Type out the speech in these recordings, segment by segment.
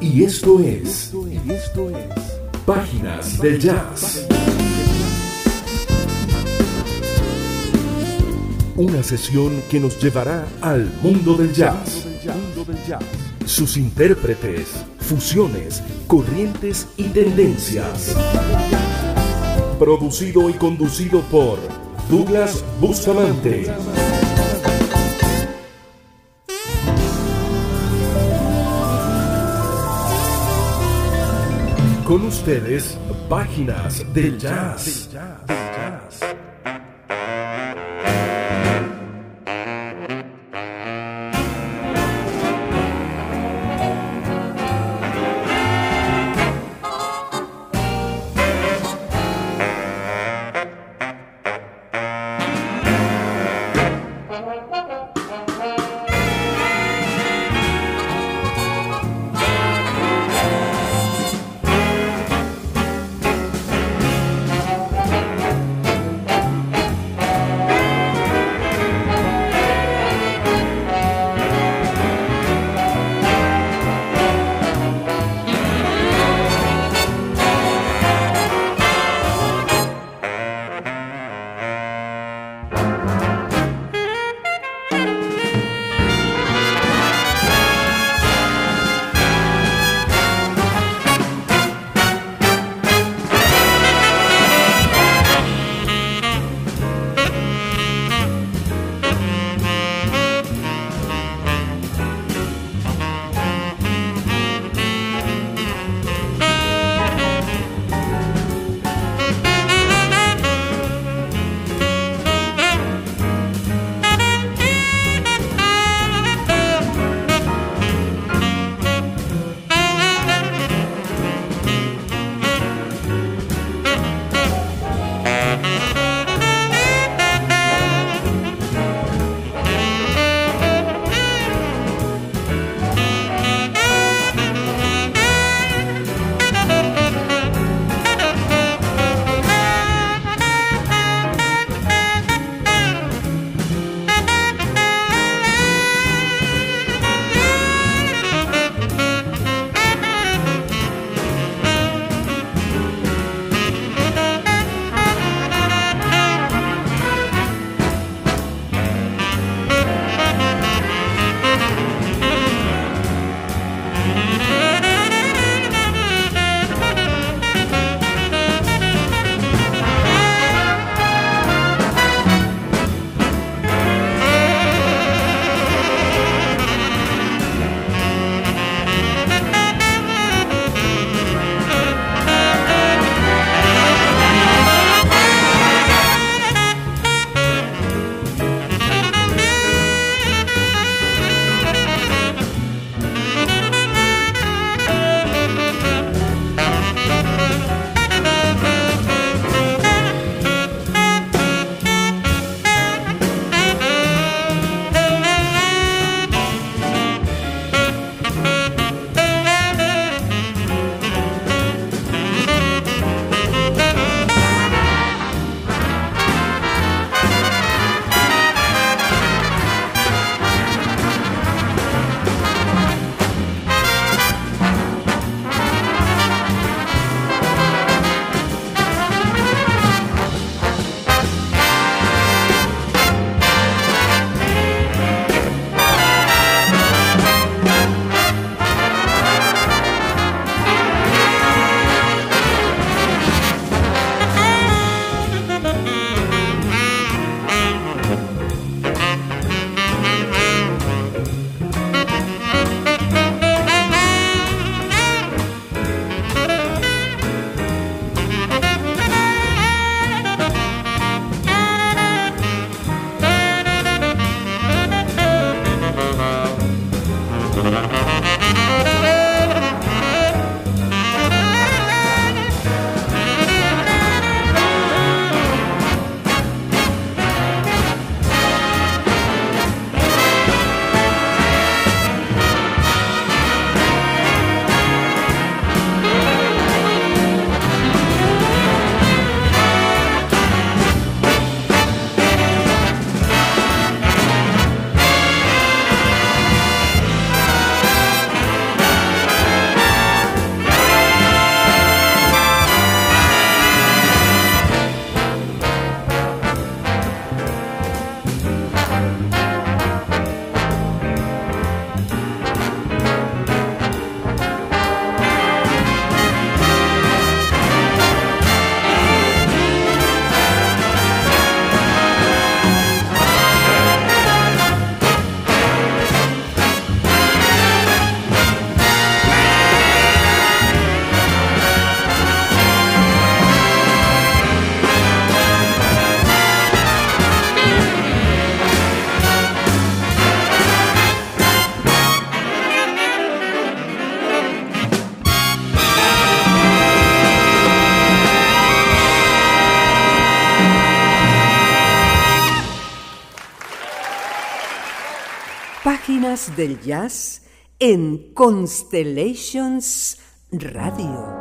Y esto es Páginas del Jazz. Una sesión que nos llevará al mundo del jazz. Sus intérpretes, fusiones, corrientes y tendencias. Producido y conducido por Douglas Bustamante. Con ustedes, Páginas del Jazz. Del Jazz en Constellations Radio.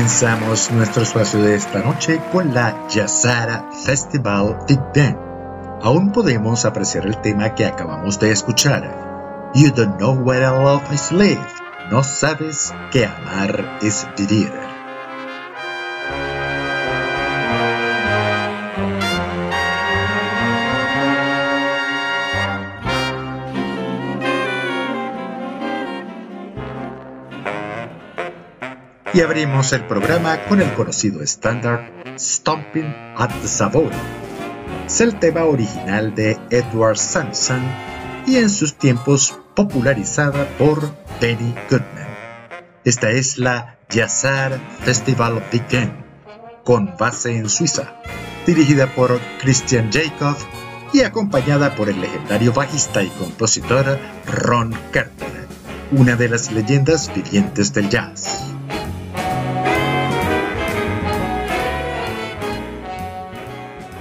Comenzamos nuestro espacio de esta noche con la Yazara Festival Big. Aún podemos apreciar el tema que acabamos de escuchar. You don't know where love is live. No sabes que amar es vivir. Y abrimos el programa con el conocido estándar Stomping at the Savoy. Es el tema original de Edward Sampson y en sus tiempos popularizada por Benny Goodman. Esta es la Jazzar Festival Big con base en Suiza, dirigida por Christian Jacob y acompañada por el legendario bajista y compositor Ron Carter, una de las leyendas vivientes del jazz.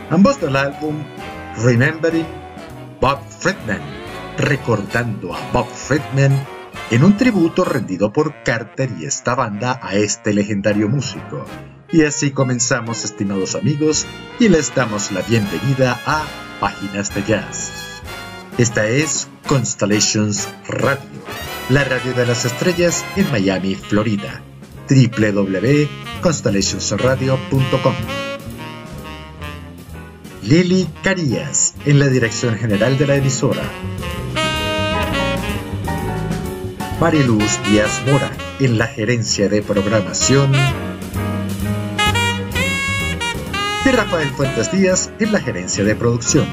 Ambos del álbum Remembering Bob Friedman, recordando a Bob Friedman en un tributo rendido por Carter y esta banda a este legendario músico. Y así comenzamos, estimados amigos, y les damos la bienvenida a Páginas de Jazz. Esta es Constellations Radio, la radio de las estrellas en Miami, Florida. www.constellationsradio.com Lili Carías en la dirección general de la emisora. Mariluz Díaz Mora en la gerencia de programación. Y Rafael Fuentes Díaz en la gerencia de producción.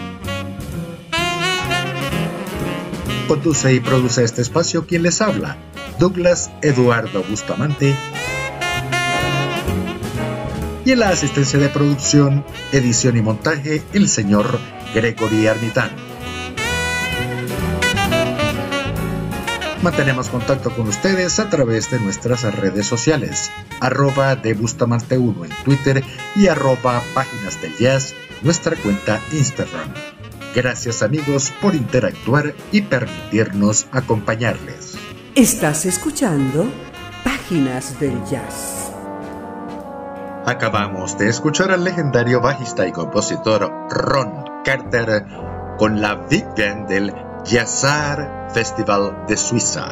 Conduce y produce este espacio quien les habla, Douglas Eduardo Bustamante y en la asistencia de producción, edición y montaje, el señor Gregory Armitán. Mantenemos contacto con ustedes a través de nuestras redes sociales, arroba de Bustamante 1 en Twitter y arroba Páginas del Jazz, nuestra cuenta Instagram. Gracias amigos por interactuar y permitirnos acompañarles. Estás escuchando Páginas del Jazz. Acabamos de escuchar al legendario bajista y compositor Ron Carter con la Big Band del Jazzar Festival de Suiza.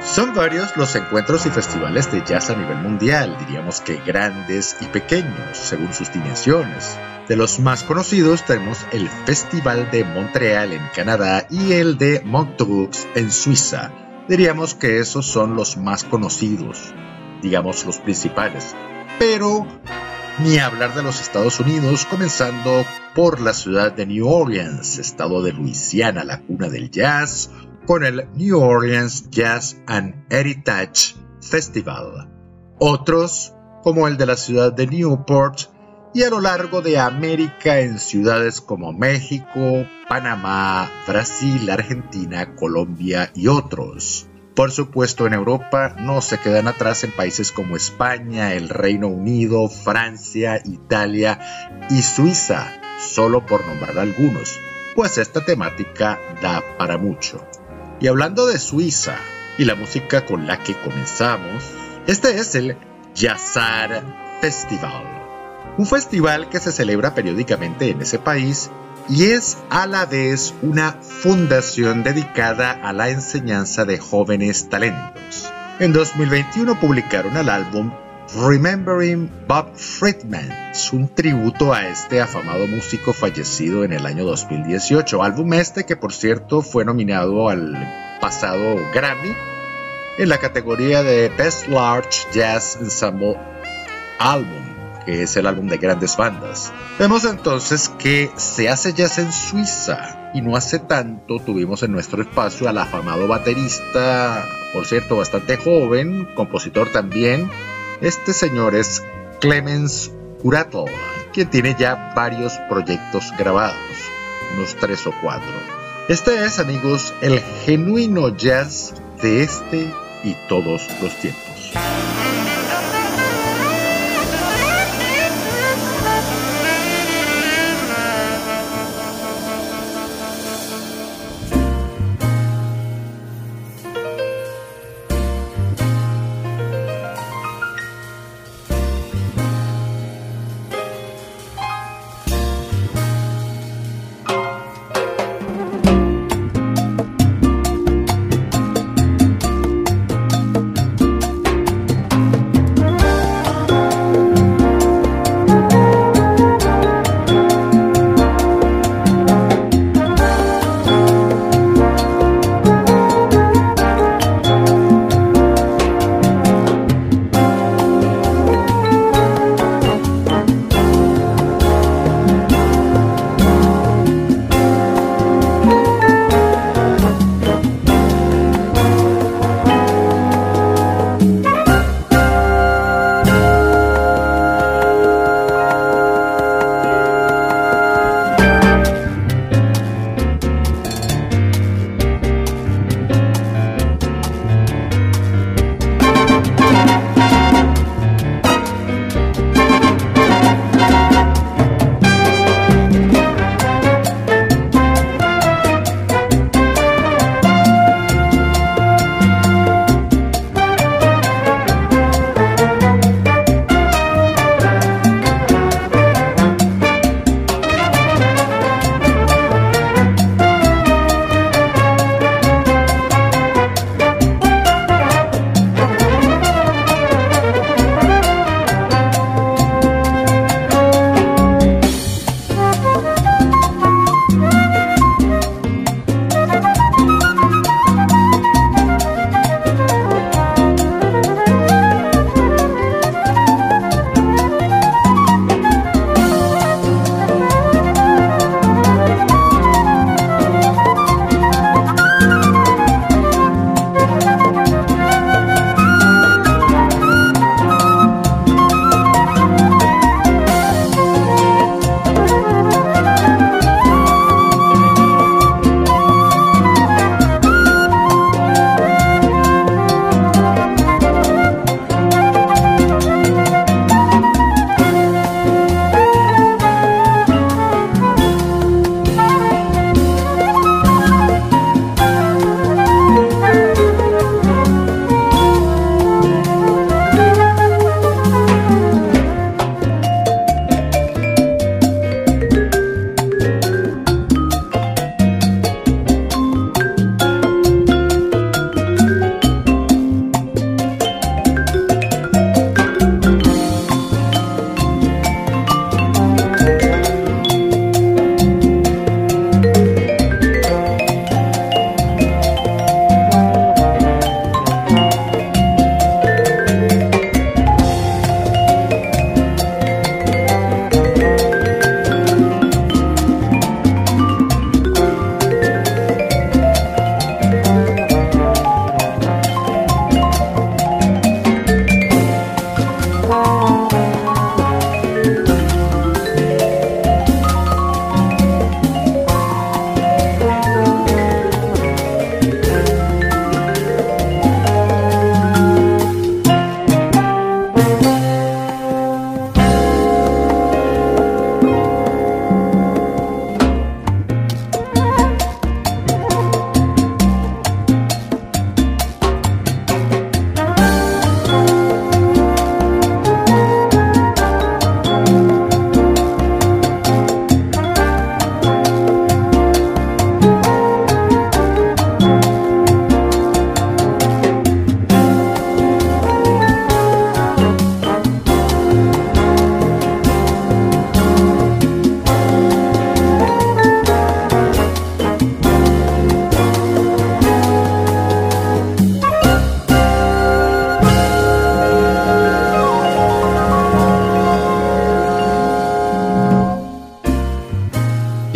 Son varios los encuentros y festivales de jazz a nivel mundial, diríamos que grandes y pequeños, según sus dimensiones. De los más conocidos tenemos el Festival de Montreal en Canadá y el de Montreux en Suiza. Diríamos que esos son los más conocidos digamos los principales. Pero ni hablar de los Estados Unidos, comenzando por la ciudad de New Orleans, estado de Luisiana, la cuna del jazz, con el New Orleans Jazz and Heritage Festival. Otros, como el de la ciudad de Newport, y a lo largo de América en ciudades como México, Panamá, Brasil, Argentina, Colombia y otros. Por supuesto, en Europa no se quedan atrás en países como España, el Reino Unido, Francia, Italia y Suiza, solo por nombrar algunos, pues esta temática da para mucho. Y hablando de Suiza y la música con la que comenzamos, este es el Jazzar Festival, un festival que se celebra periódicamente en ese país y es a la vez una fundación dedicada a la enseñanza de jóvenes talentos. En 2021 publicaron el álbum Remembering Bob Friedman, un tributo a este afamado músico fallecido en el año 2018, álbum este que por cierto fue nominado al pasado Grammy en la categoría de Best Large Jazz Ensemble Album que es el álbum de grandes bandas. Vemos entonces que se hace jazz en Suiza y no hace tanto tuvimos en nuestro espacio al afamado baterista, por cierto bastante joven, compositor también. Este señor es Clemens Curato, quien tiene ya varios proyectos grabados, unos tres o cuatro. Este es, amigos, el genuino jazz de este y todos los tiempos.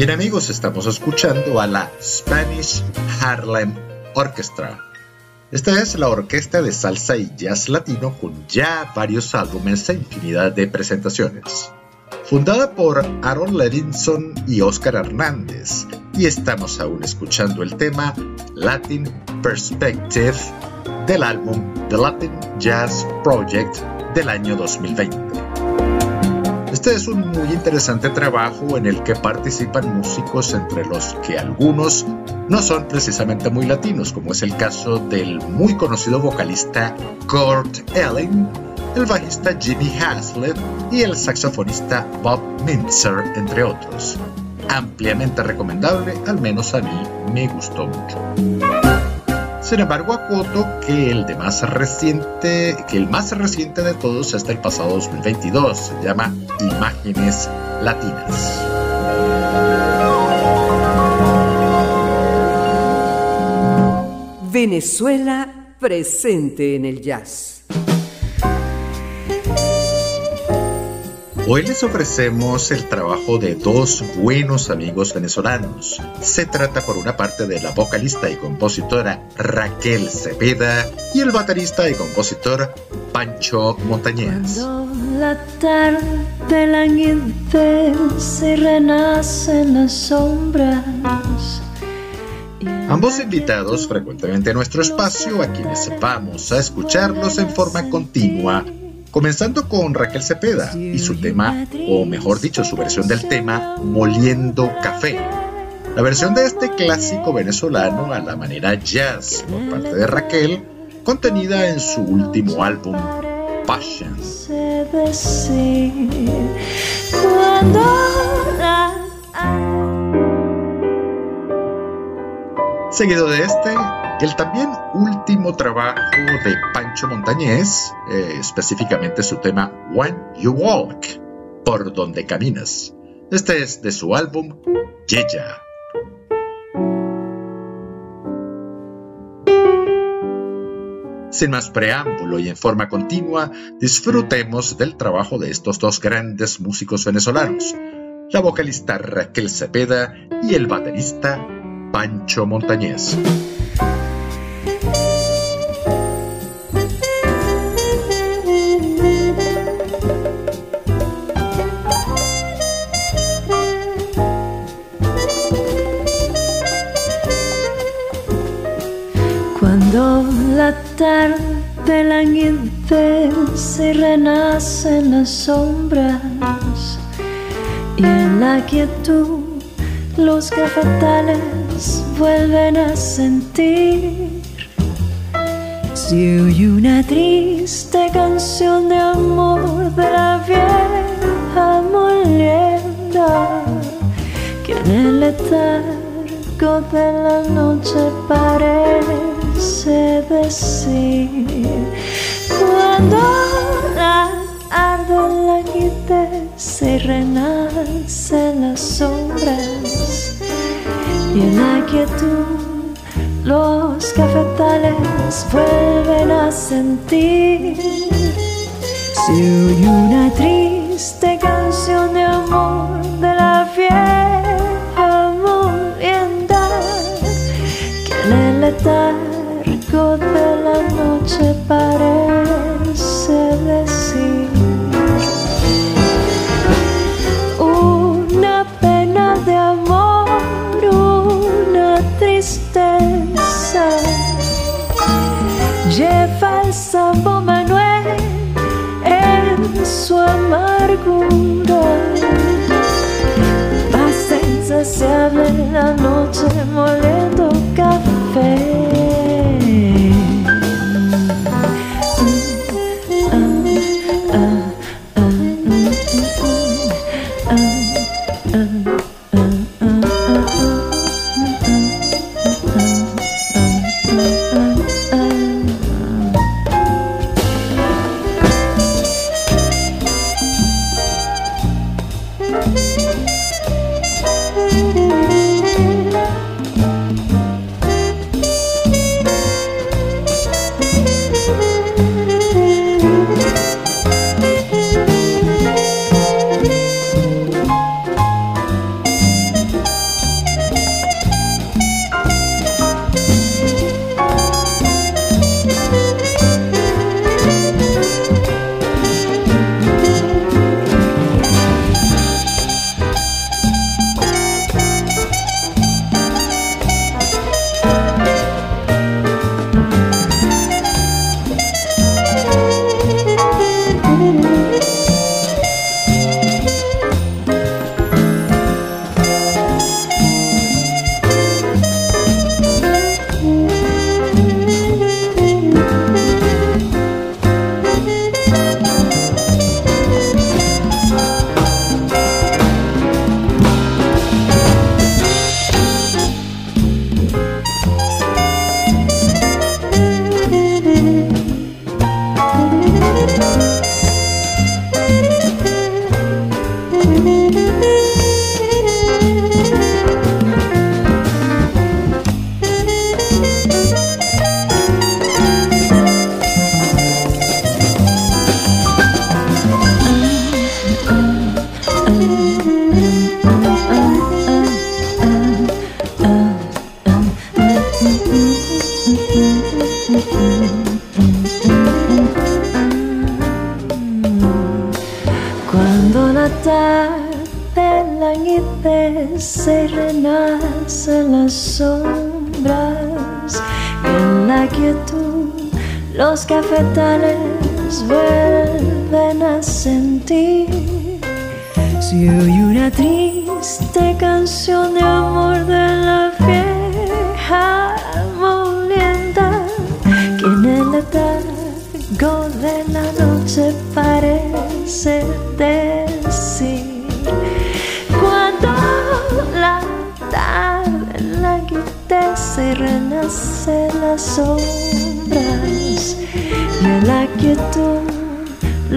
Bien amigos, estamos escuchando a la Spanish Harlem Orchestra. Esta es la orquesta de salsa y jazz latino con ya varios álbumes e infinidad de presentaciones. Fundada por Aaron Levinson y Oscar Hernández, y estamos aún escuchando el tema Latin Perspective del álbum The Latin Jazz Project del año 2020. Este es un muy interesante trabajo en el que participan músicos entre los que algunos no son precisamente muy latinos, como es el caso del muy conocido vocalista Kurt Elling, el bajista Jimmy Haslett y el saxofonista Bob Mintzer, entre otros. Ampliamente recomendable, al menos a mí me gustó mucho. Sin embargo, acoto que el de más reciente, que el más reciente de todos es del pasado 2022, se llama Imágenes Latinas. Venezuela presente en el jazz. Hoy les ofrecemos el trabajo de dos buenos amigos venezolanos. Se trata por una parte de la vocalista y compositora Raquel Cepeda y el baterista y compositor Pancho Montañez. la tarde languidece y renacen las sombras. Ambos invitados frecuentemente a nuestro espacio, a quienes vamos a escucharlos en forma continua Comenzando con Raquel Cepeda y su tema, o mejor dicho, su versión del tema Moliendo Café. La versión de este clásico venezolano a la manera jazz por parte de Raquel, contenida en su último álbum, Passion. Seguido de este, el también último trabajo de Pancho Montañez, eh, específicamente su tema When You Walk, por donde caminas. Este es de su álbum Yeya. Sin más preámbulo y en forma continua, disfrutemos del trabajo de estos dos grandes músicos venezolanos, la vocalista Raquel Cepeda y el baterista Pancho Montañez. Cuando la y renacen las sombras y en la quietud los cafetales vuelven a sentir. Si oye una triste canción de amor de la vieja molienda que en el letargo de la noche parece decir cuando la la se renacen las sombras y en la quietud los cafetales vuelven a sentir. Si oye una triste canción de amor de la vieja molienda que en el la noche parece decir. lleva el sabor Manuel en su amargura. Más insaciable la noche moliendo café.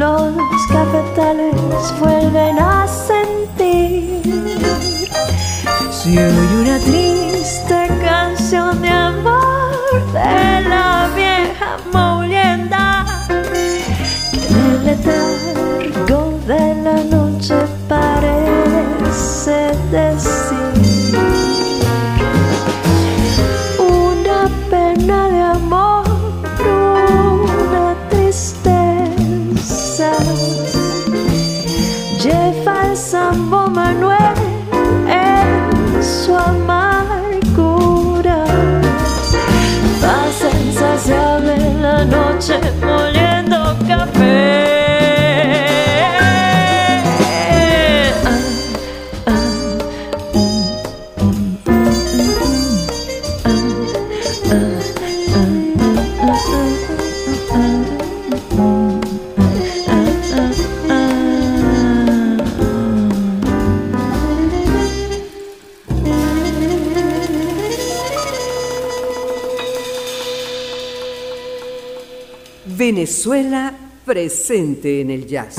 los cafetales vuelven a sentir. Se oye una triste canción de amor de la vieja 是 Venezuela presente en el jazz.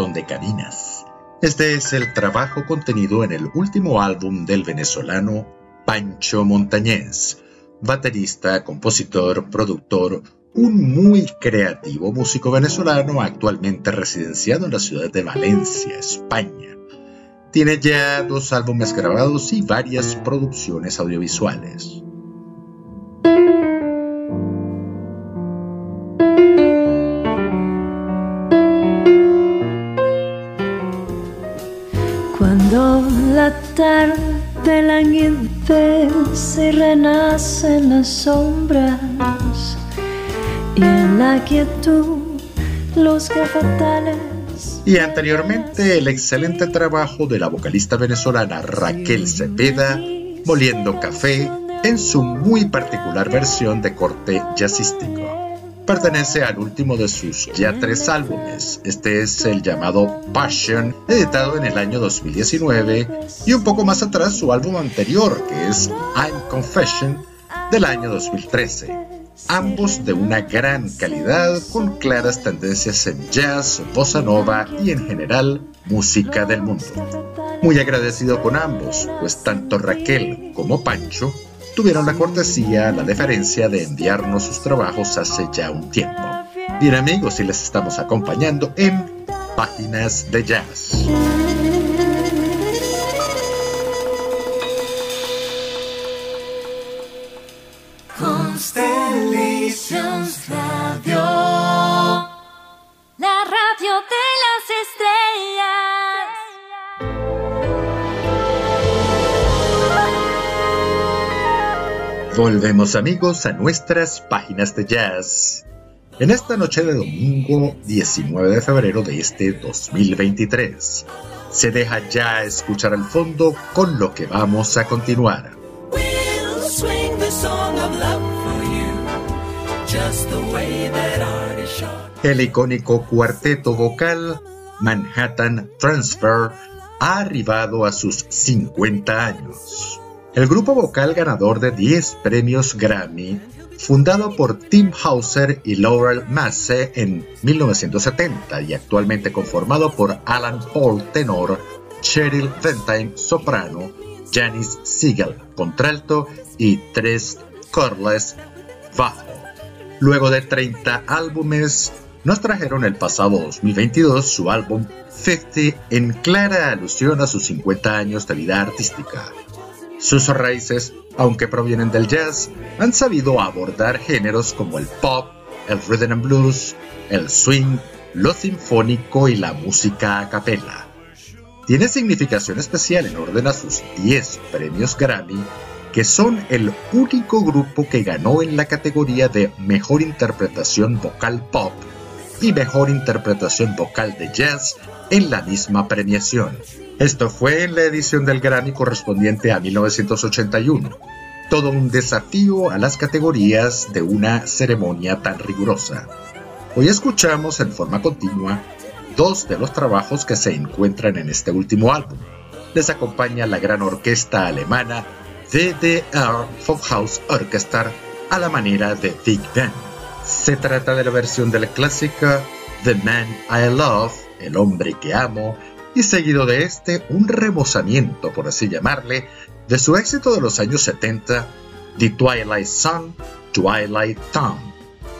Donde caminas. Este es el trabajo contenido en el último álbum del venezolano Pancho Montañez, baterista, compositor, productor, un muy creativo músico venezolano actualmente residenciado en la ciudad de Valencia, España. Tiene ya dos álbumes grabados y varias producciones audiovisuales. Y las sombras y en la quietud los y anteriormente el excelente trabajo de la vocalista venezolana Raquel Cepeda, Moliendo Café, en su muy particular versión de corte jazzístico. Pertenece al último de sus ya tres álbumes. Este es el llamado Passion, editado en el año 2019, y un poco más atrás su álbum anterior, que es I'm Confession, del año 2013 ambos de una gran calidad con claras tendencias en jazz, bossa nova y en general música del mundo. Muy agradecido con ambos, pues tanto Raquel como Pancho tuvieron la cortesía, la deferencia de enviarnos sus trabajos hace ya un tiempo. Bien amigos, y les estamos acompañando en Páginas de Jazz. Radio. La radio de las estrellas. Volvemos amigos a nuestras páginas de jazz. En esta noche de domingo 19 de febrero de este 2023, se deja ya escuchar al fondo con lo que vamos a continuar. El icónico cuarteto vocal Manhattan Transfer ha arribado a sus 50 años. El grupo vocal ganador de 10 premios Grammy, fundado por Tim Hauser y Laurel Masse en 1970 y actualmente conformado por Alan Paul tenor, Cheryl Ventine soprano, Janice Siegel contralto y Tres Corles bajo. Luego de 30 álbumes, nos trajeron el pasado 2022 su álbum 50 en clara alusión a sus 50 años de vida artística. Sus raíces, aunque provienen del jazz, han sabido abordar géneros como el pop, el rhythm and blues, el swing, lo sinfónico y la música a capella. Tiene significación especial en orden a sus 10 premios Grammy que son el único grupo que ganó en la categoría de Mejor Interpretación Vocal Pop y Mejor Interpretación Vocal de Jazz en la misma premiación. Esto fue en la edición del Grammy correspondiente a 1981. Todo un desafío a las categorías de una ceremonia tan rigurosa. Hoy escuchamos en forma continua dos de los trabajos que se encuentran en este último álbum. Les acompaña la gran orquesta alemana DDR House Orchestra a la manera de Big Ben. Se trata de la versión de la clásica The Man I Love, El hombre que amo, y seguido de este un rebosamiento, por así llamarle, de su éxito de los años 70, The Twilight Song, Twilight Town.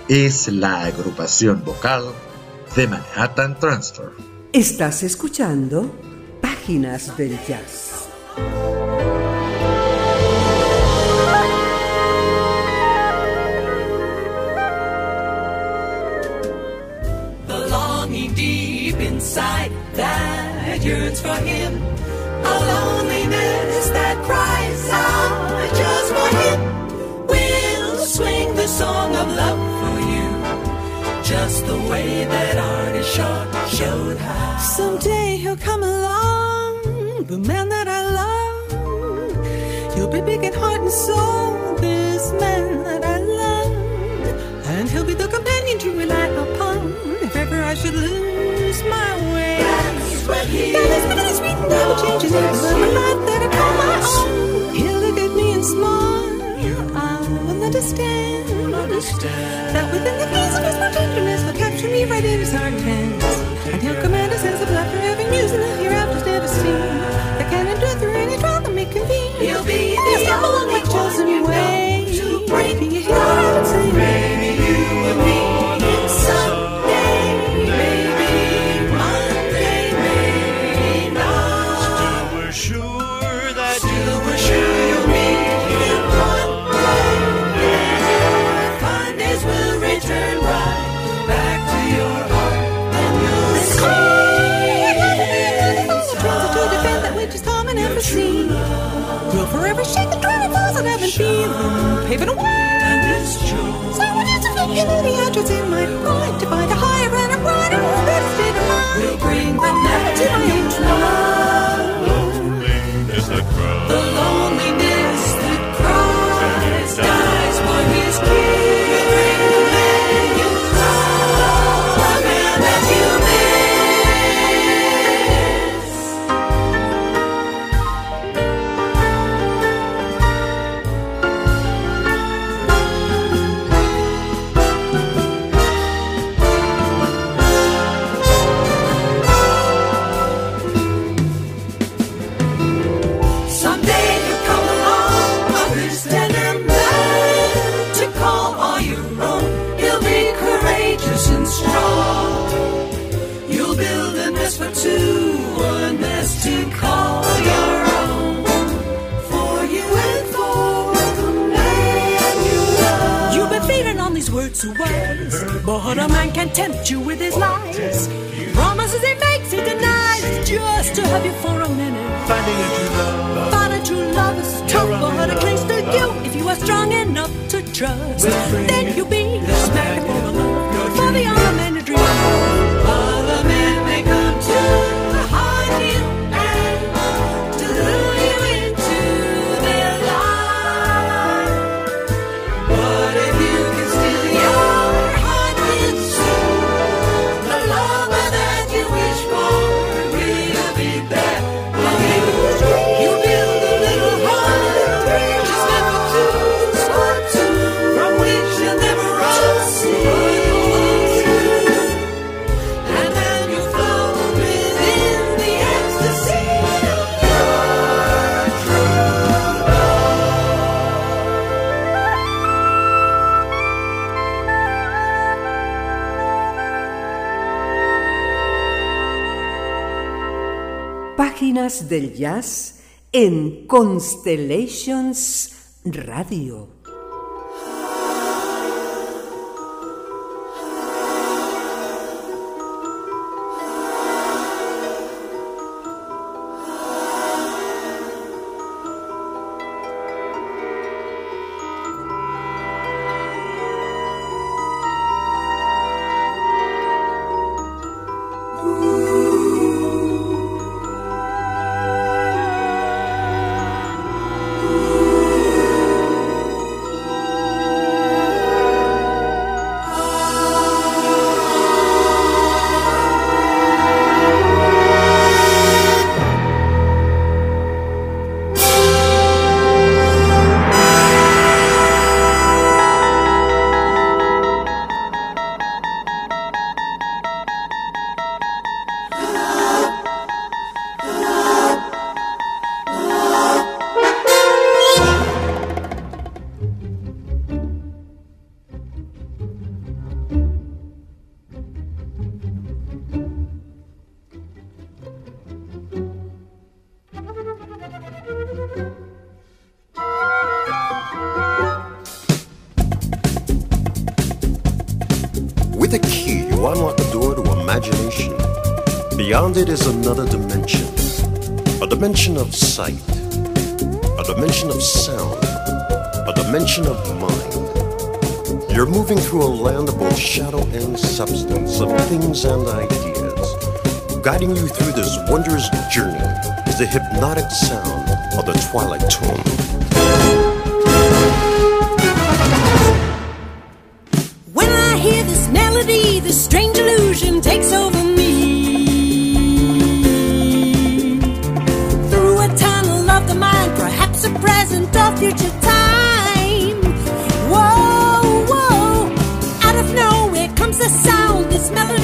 Es la agrupación vocal de Manhattan Transfer. Estás escuchando Páginas del Jazz. Yearns for him. A loneliness that cries out just for him. We'll swing the song of love for you, just the way that artist short showed how. Someday he'll come along, the man that I love. He'll be big in heart and soul, this man that I love. And he'll be the companion to rely upon Got this bit never changes. Life that I call my own. He'll look at me and smile. I will understand, that within the gaze of his tenderness will capture me right in his arms. And he'll command a sense of laughter, having news and the hereafter's never seen. That you'll be the chosen way. To break the heart and woman ever seen. We'll forever shake the 20,000 I haven't been feeling, paving a way. So what is a fake the address in my mind to find a higher and a brighter, more better state of mind? We'll bring the night to my own The loneliness that cries. del jazz en Constellations Radio. With a key, you unlock the door to imagination. Beyond it is another dimension a dimension of sight, a dimension of sound, a dimension of mind. You're moving through a land of both shadow and substance, of things and ideas. Guiding you through this wondrous journey is the hypnotic sound of the Twilight Tomb. this strange illusion takes over me. Through a tunnel of the mind, perhaps a present or future time. Whoa, whoa, out of nowhere comes the sound, this melody.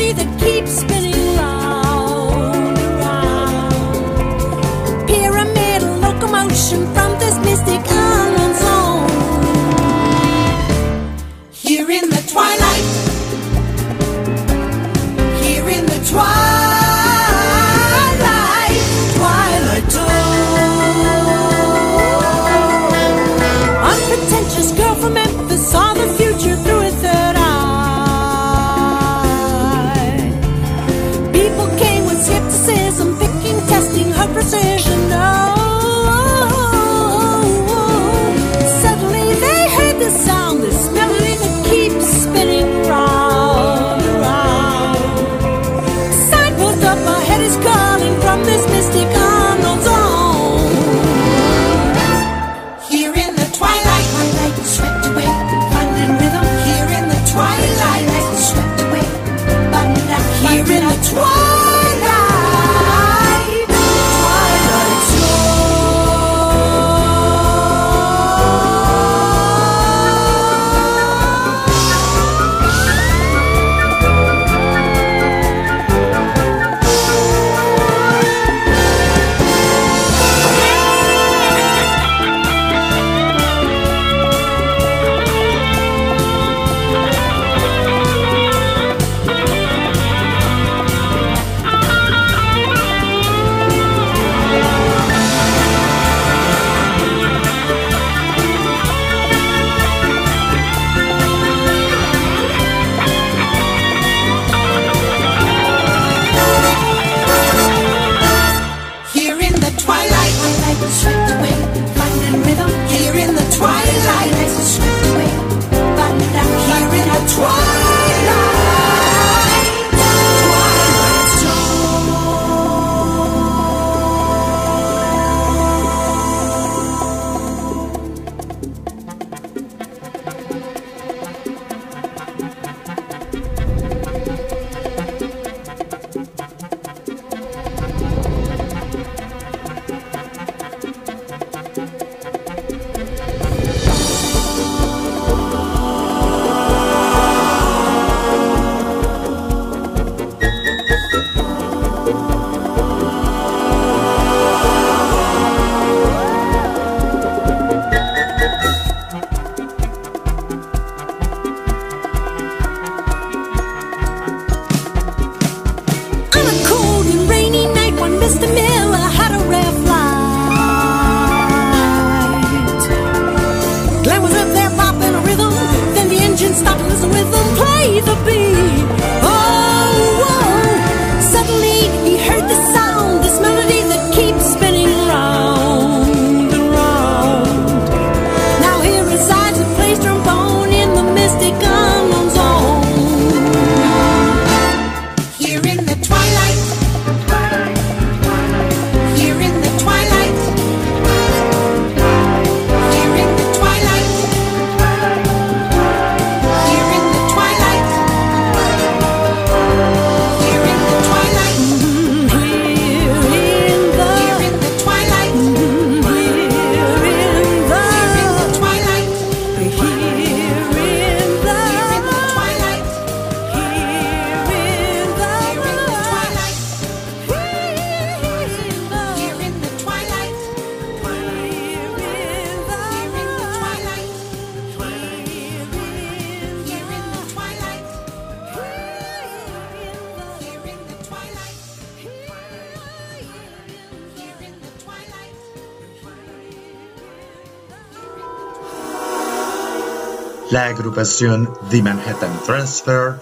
agrupación The Manhattan Transfer,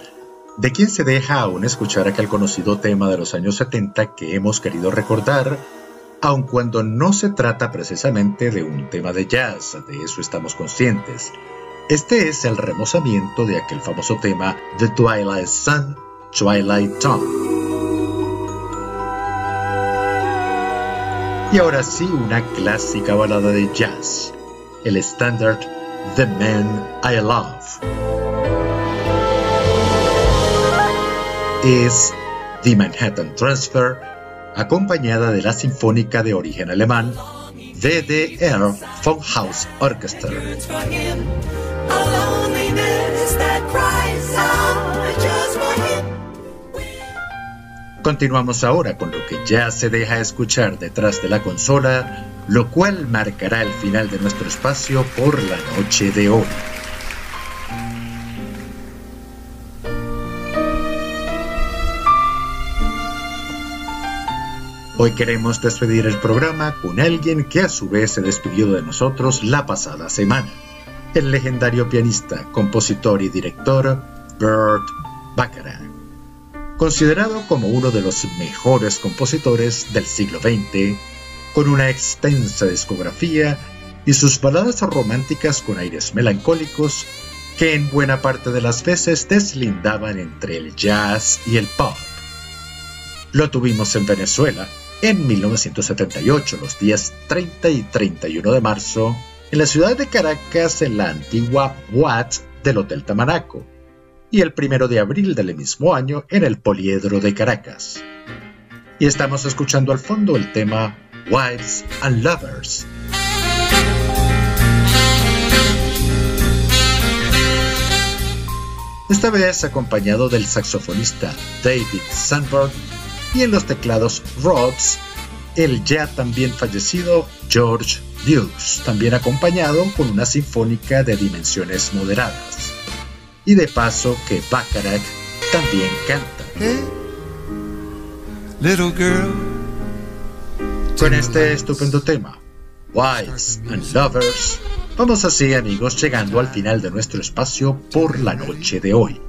de quien se deja aún escuchar aquel conocido tema de los años 70 que hemos querido recordar, aun cuando no se trata precisamente de un tema de jazz, de eso estamos conscientes. Este es el remozamiento de aquel famoso tema The Twilight Sun, Twilight Town. Y ahora sí, una clásica balada de jazz, el Standard The Man I Love. Es The Manhattan Transfer, acompañada de la Sinfónica de origen alemán DDR von House Orchestra. Continuamos ahora con lo que ya se deja escuchar detrás de la consola lo cual marcará el final de nuestro espacio por la noche de hoy. Hoy queremos despedir el programa con alguien que a su vez se despidió de nosotros la pasada semana. El legendario pianista, compositor y director Burt Bacharach. Considerado como uno de los mejores compositores del siglo XX, con una extensa discografía y sus baladas románticas con aires melancólicos que en buena parte de las veces deslindaban entre el jazz y el pop. Lo tuvimos en Venezuela en 1978, los días 30 y 31 de marzo, en la ciudad de Caracas, en la antigua Watt del Hotel Tamanaco, y el 1 de abril del mismo año en el Poliedro de Caracas. Y estamos escuchando al fondo el tema Wives and Lovers. Esta vez acompañado del saxofonista David Sandberg y en los teclados Rhodes, el ya también fallecido George Dukes, también acompañado con una sinfónica de dimensiones moderadas. Y de paso que Bacharach también canta. Little girl. Con este estupendo tema, Wives and Lovers, vamos así amigos llegando al final de nuestro espacio por la noche de hoy.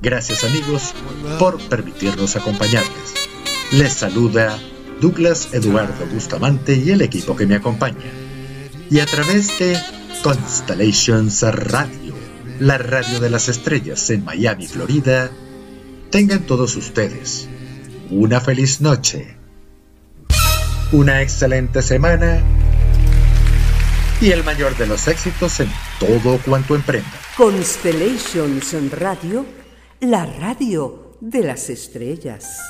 Gracias amigos por permitirnos acompañarles. Les saluda Douglas Eduardo Bustamante y el equipo que me acompaña. Y a través de Constellations Radio, la radio de las estrellas en Miami, Florida, tengan todos ustedes una feliz noche, una excelente semana y el mayor de los éxitos en todo cuanto emprenda. Constellations Radio, la radio de las estrellas.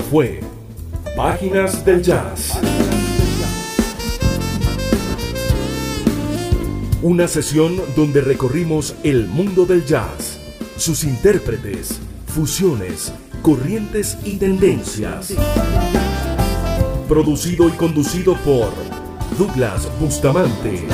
Fue Páginas del Jazz. Una sesión donde recorrimos el mundo del jazz, sus intérpretes, fusiones, corrientes y tendencias. Producido y conducido por Douglas Bustamante.